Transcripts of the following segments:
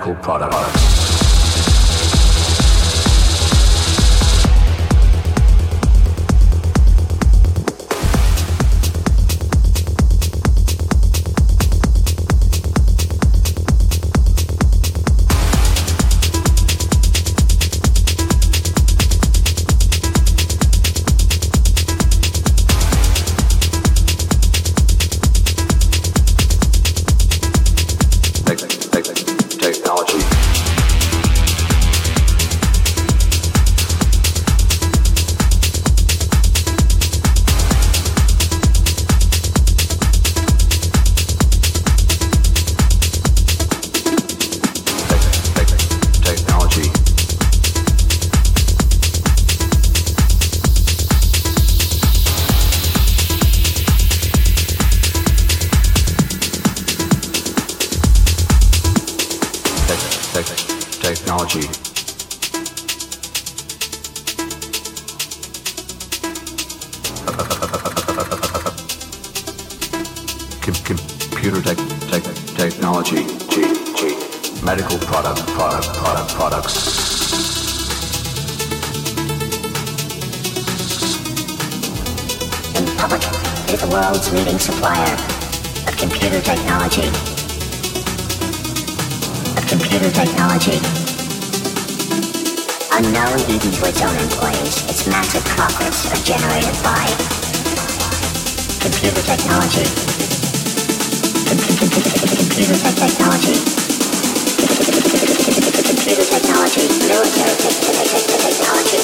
medical product. funded into its own employees, its massive profits are generated by computer technology. Computer technology. Computer technology. Military technology.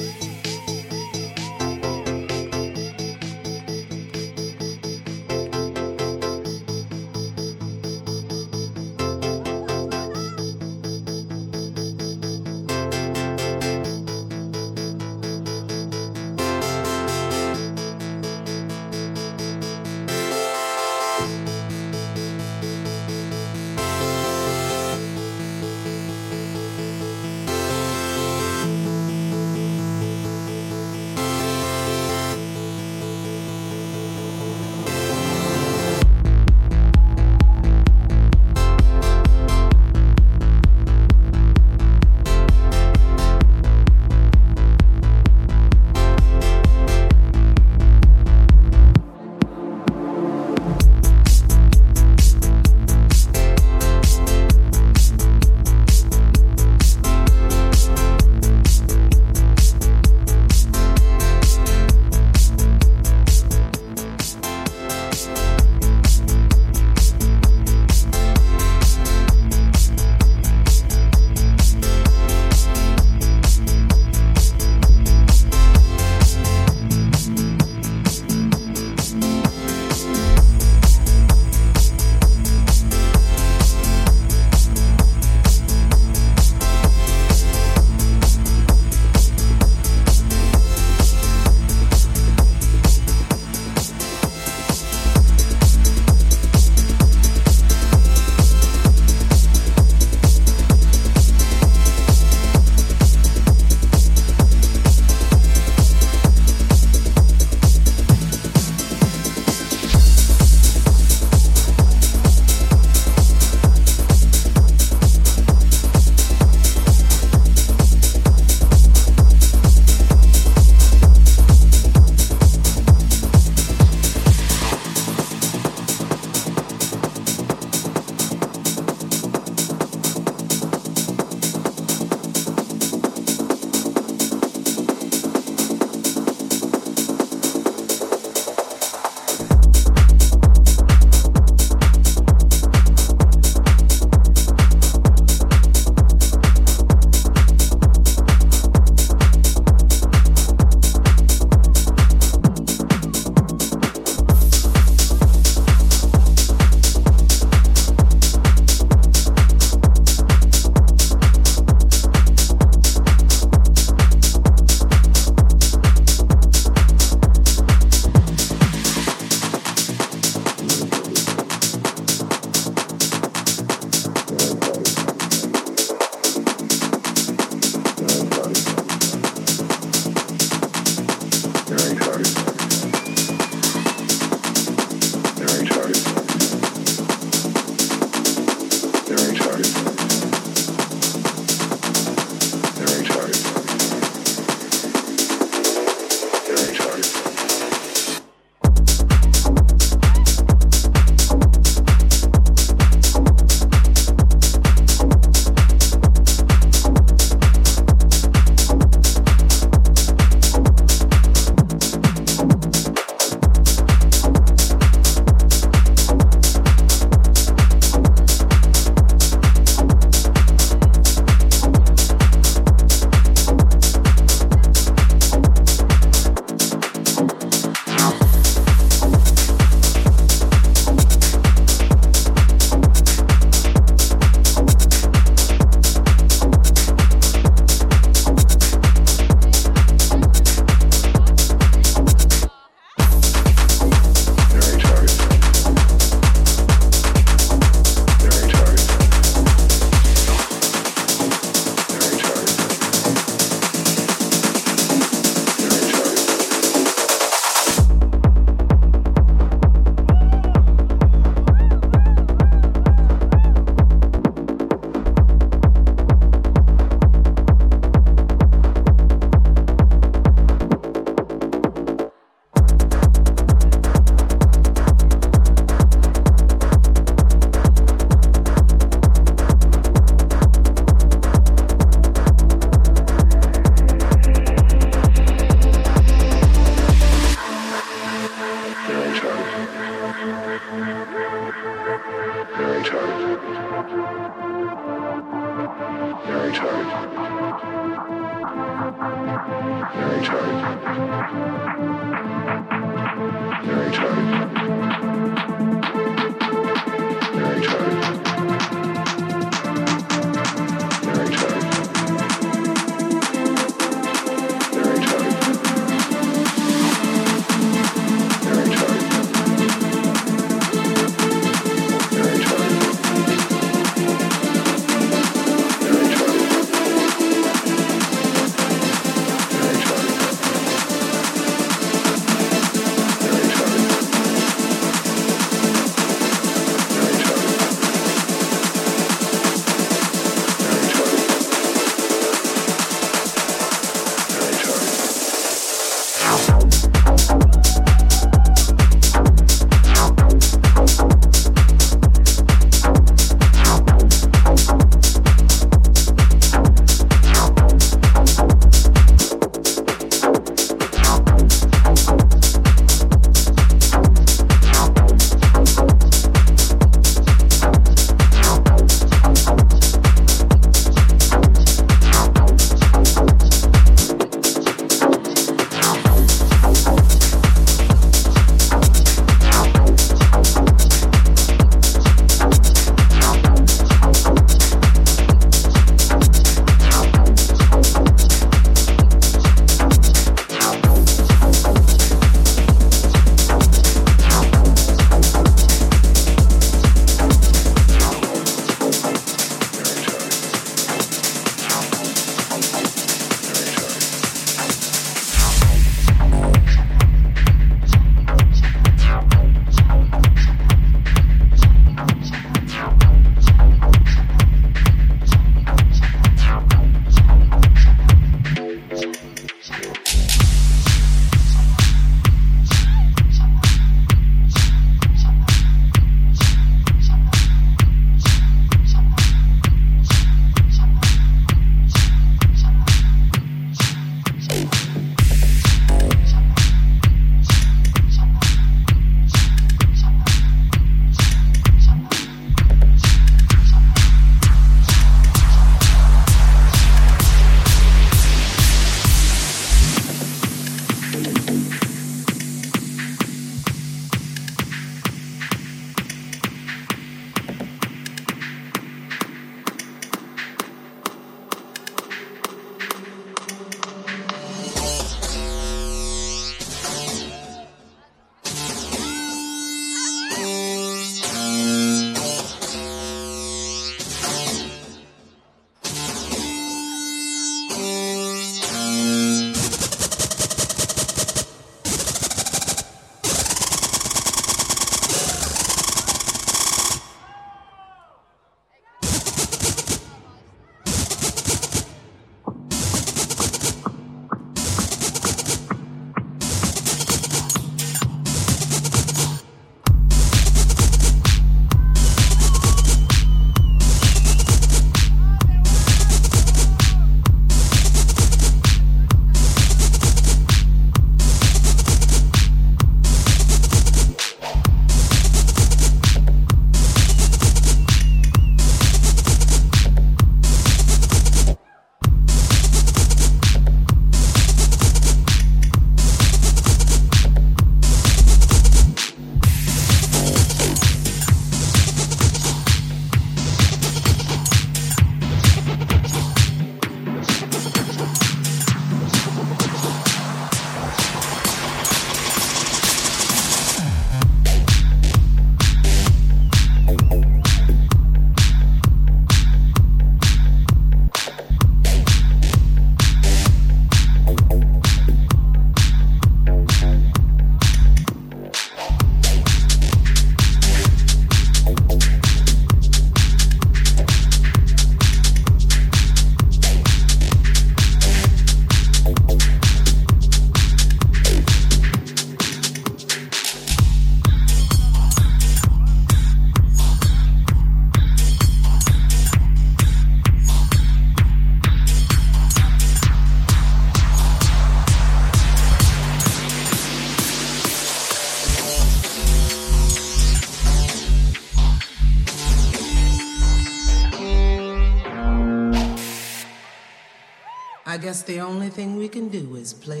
Can do is play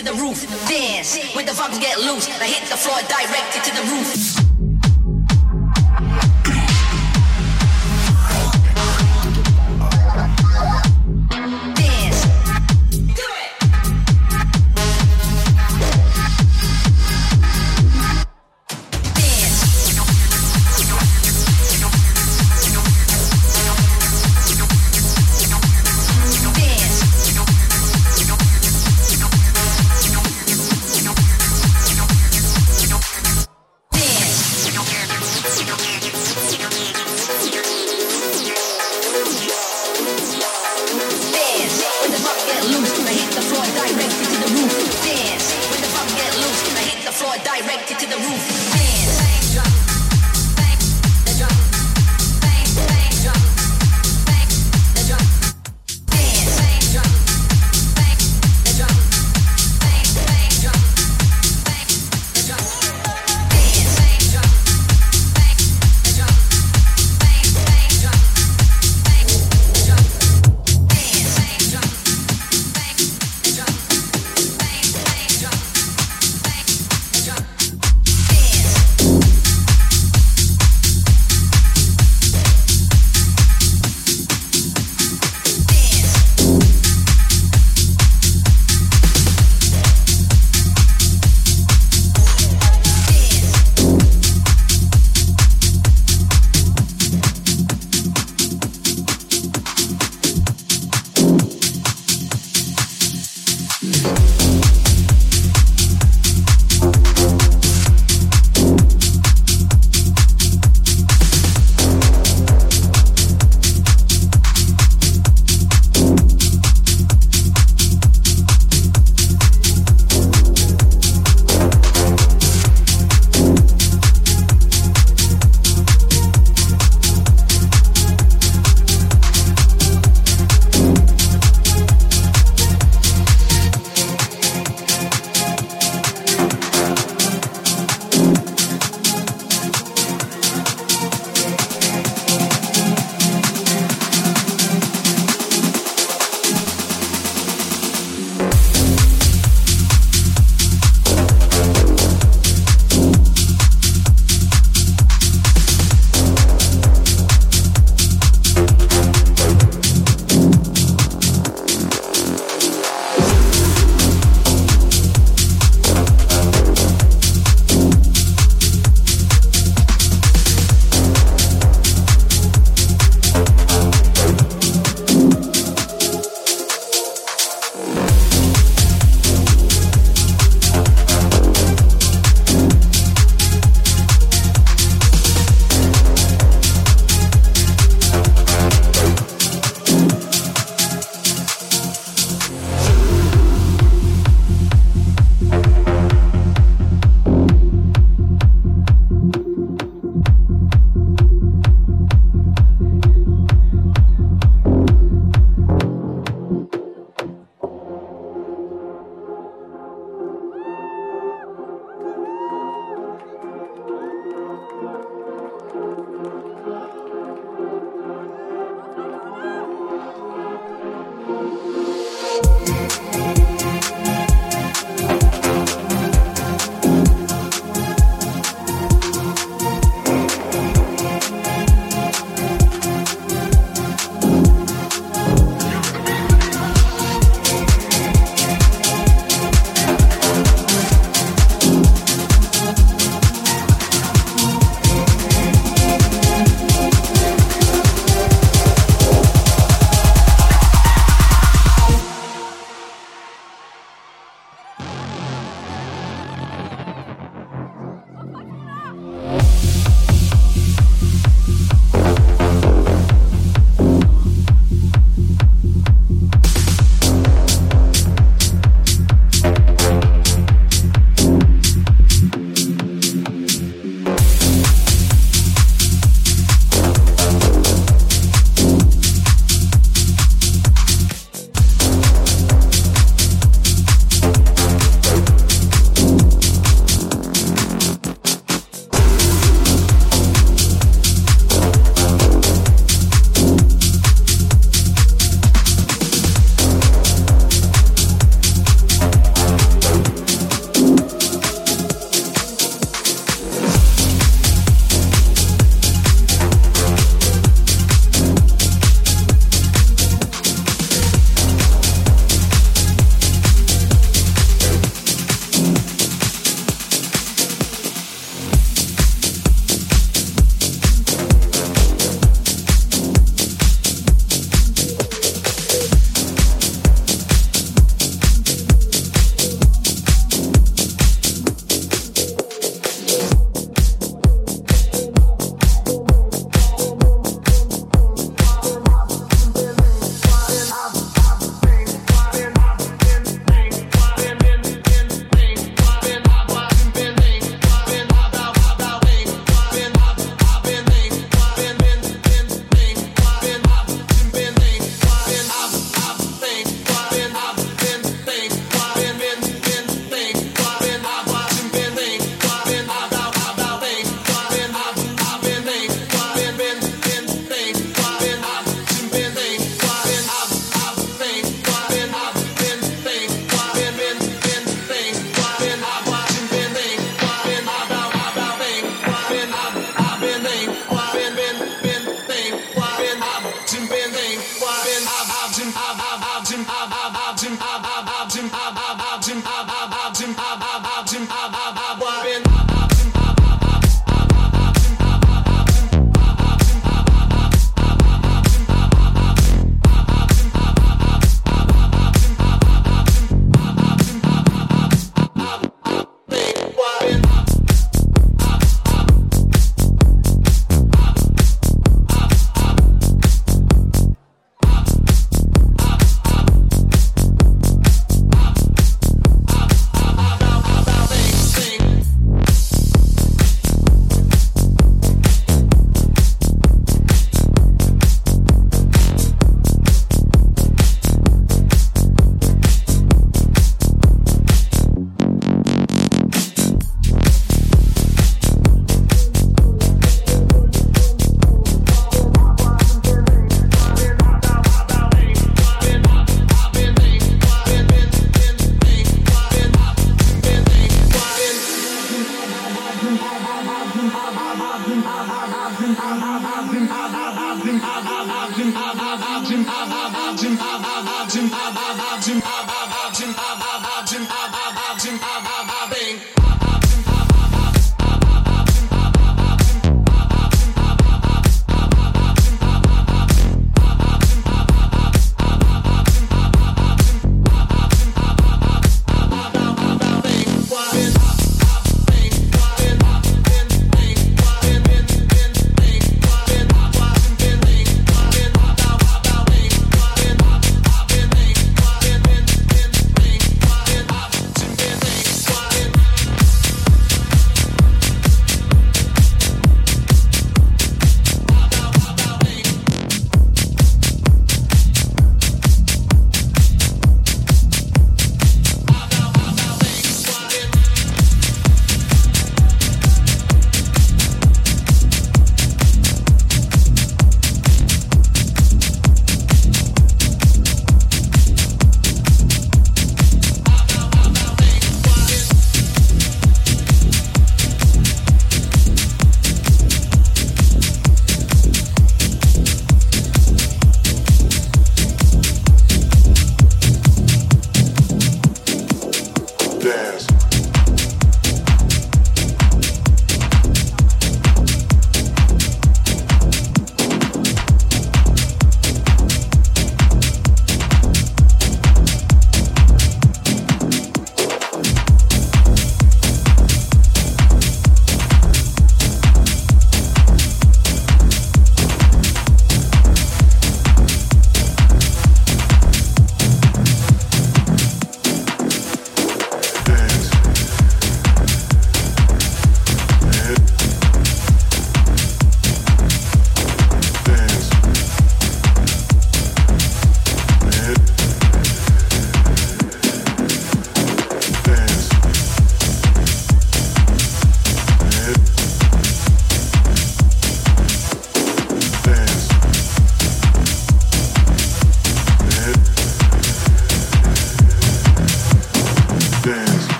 to the roof. Dance when the vibes get loose. I hit the floor directed to the roof.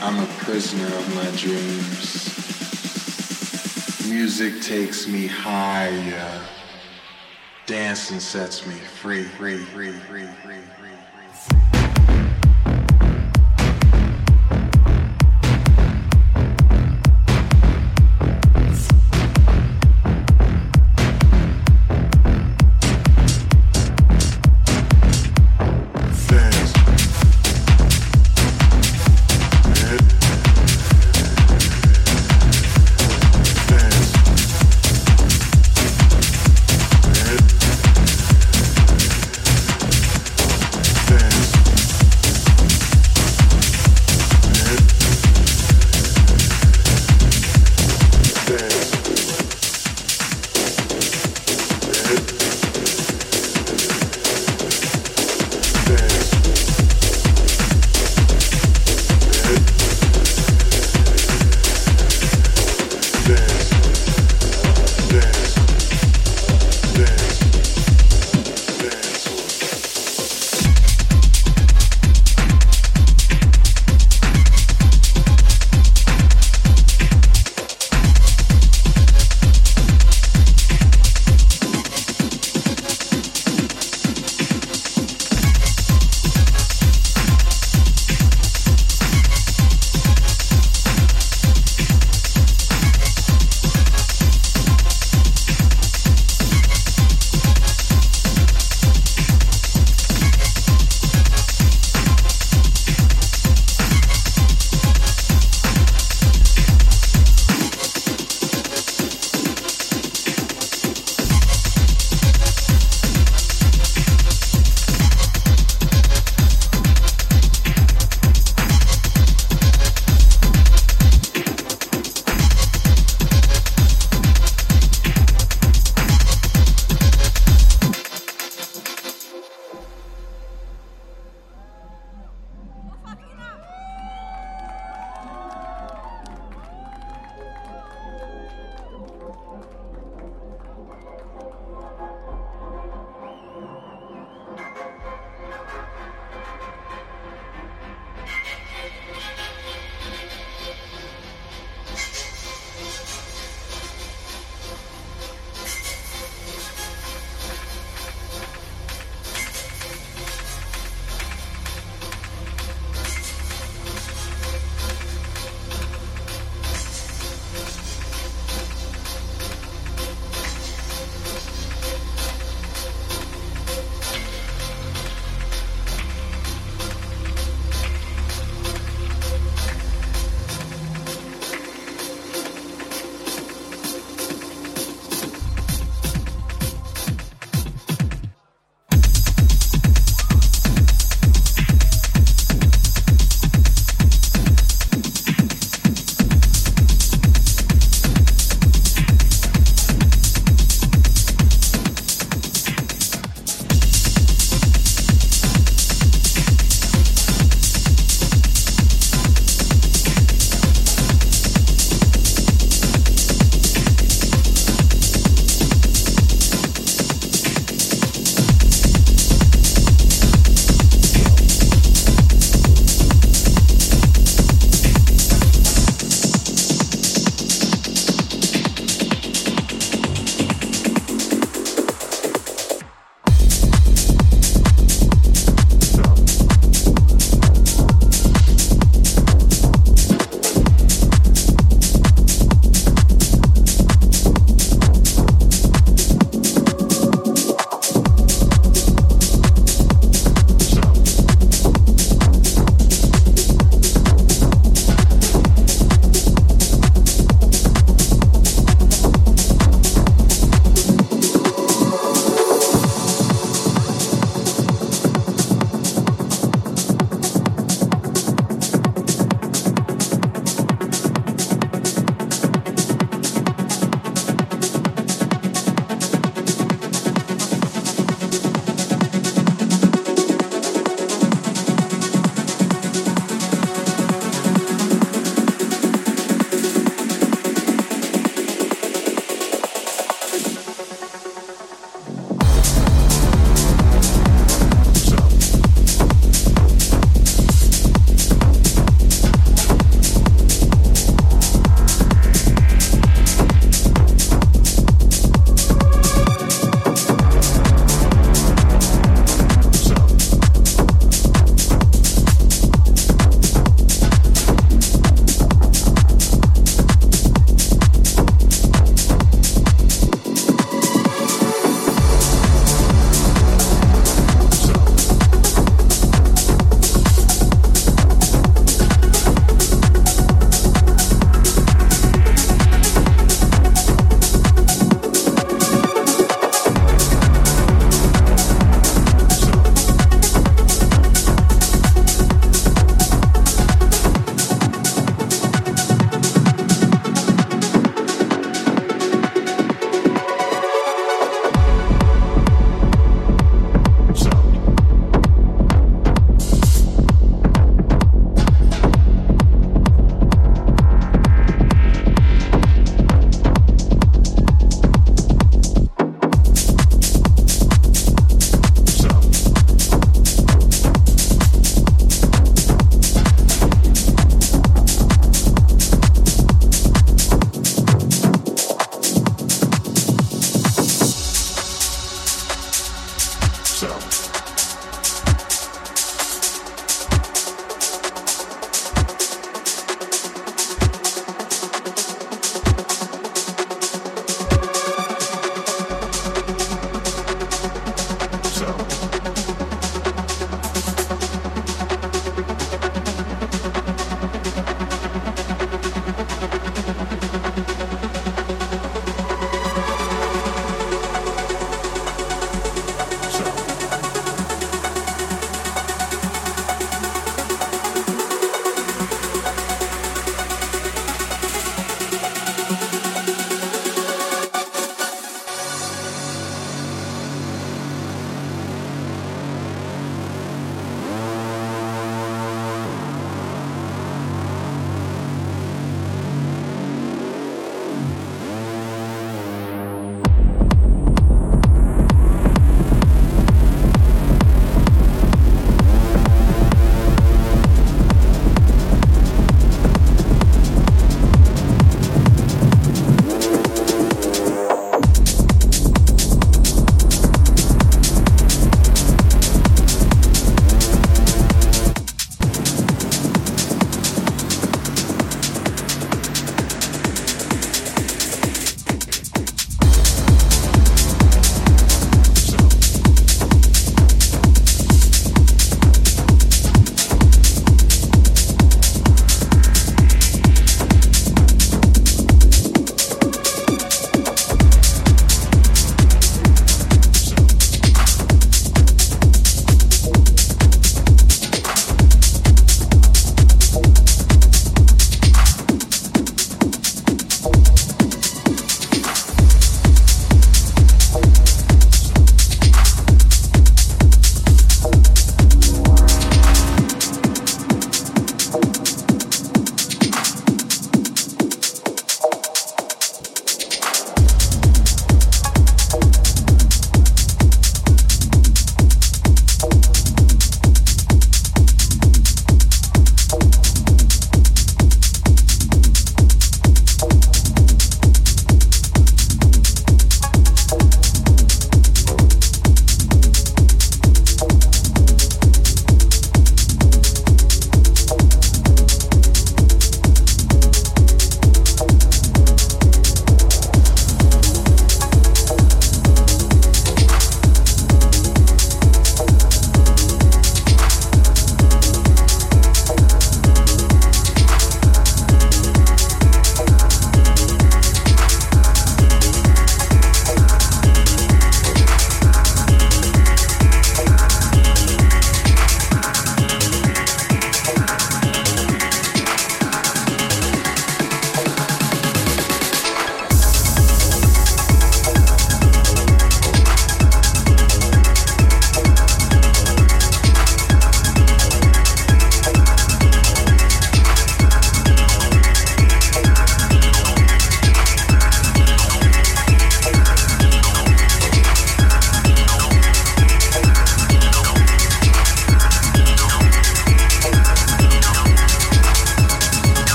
I'm a prisoner of my dreams. Music takes me higher. Dancing sets me free, free, free, free, free.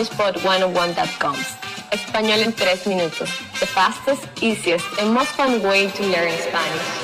SpanishPod101.com. Español en 3 minutos. The fastest, easiest, and most fun way to learn Spanish.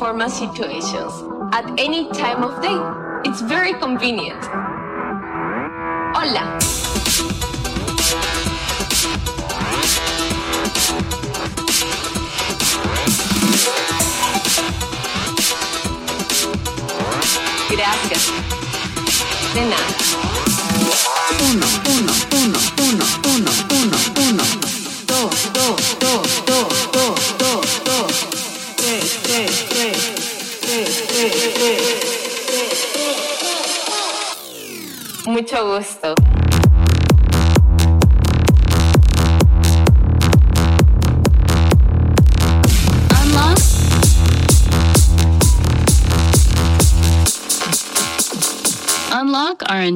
Informal situations at any time of day. It's very convenient.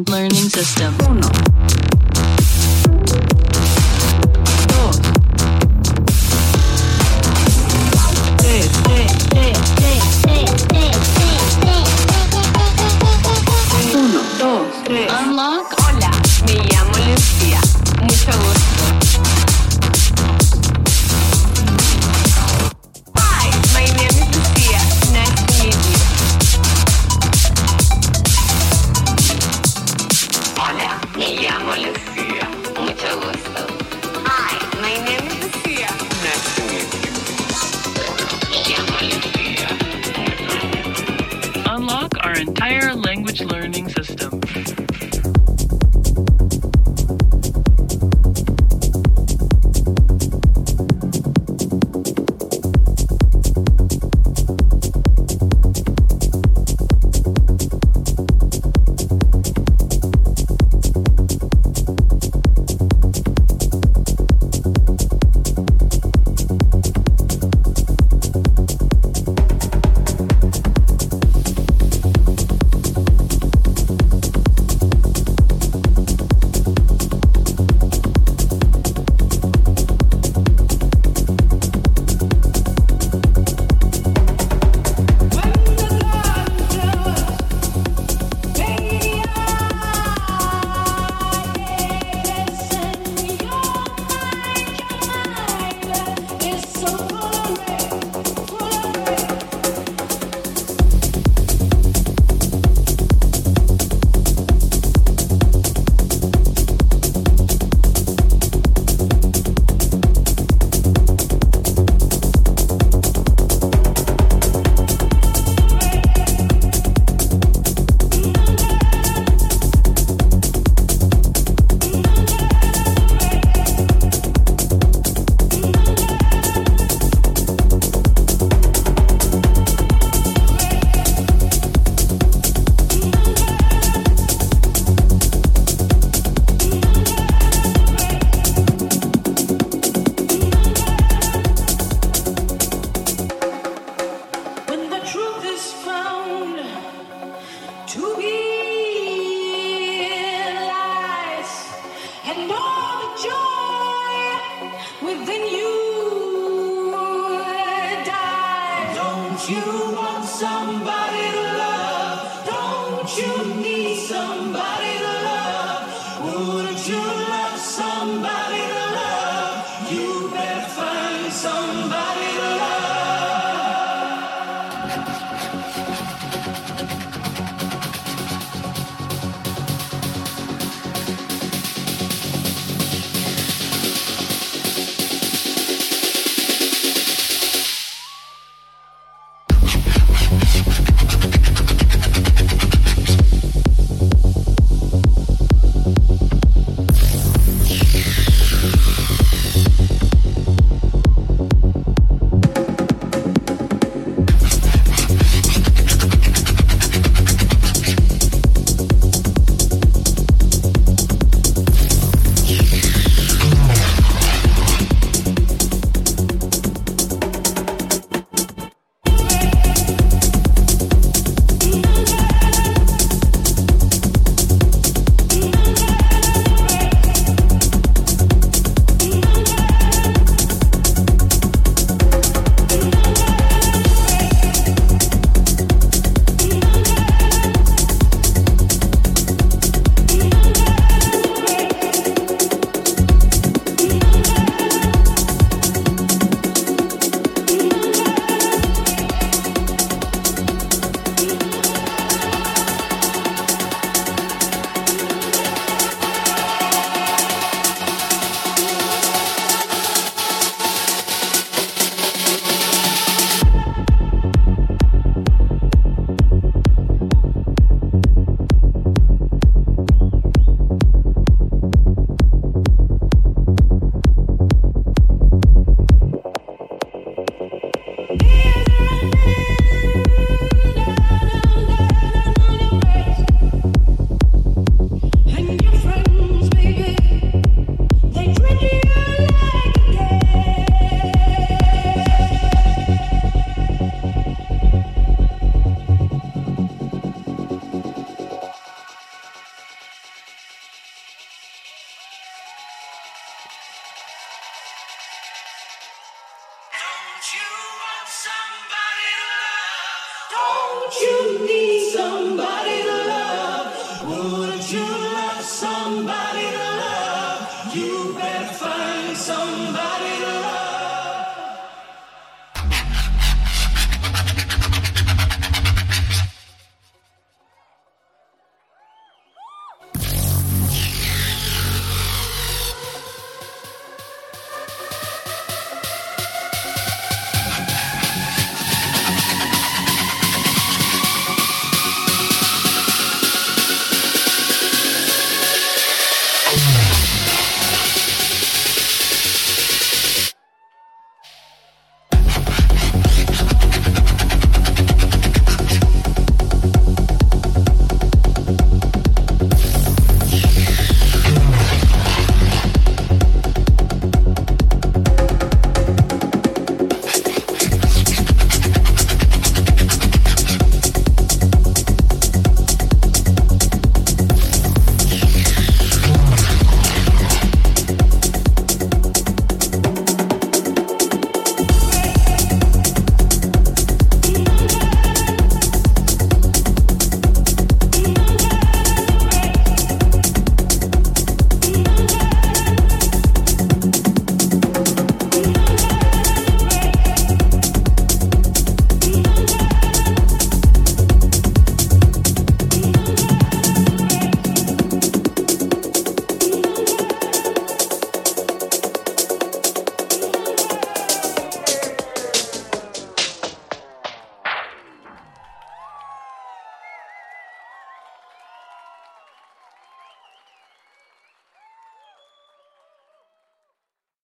Learning system.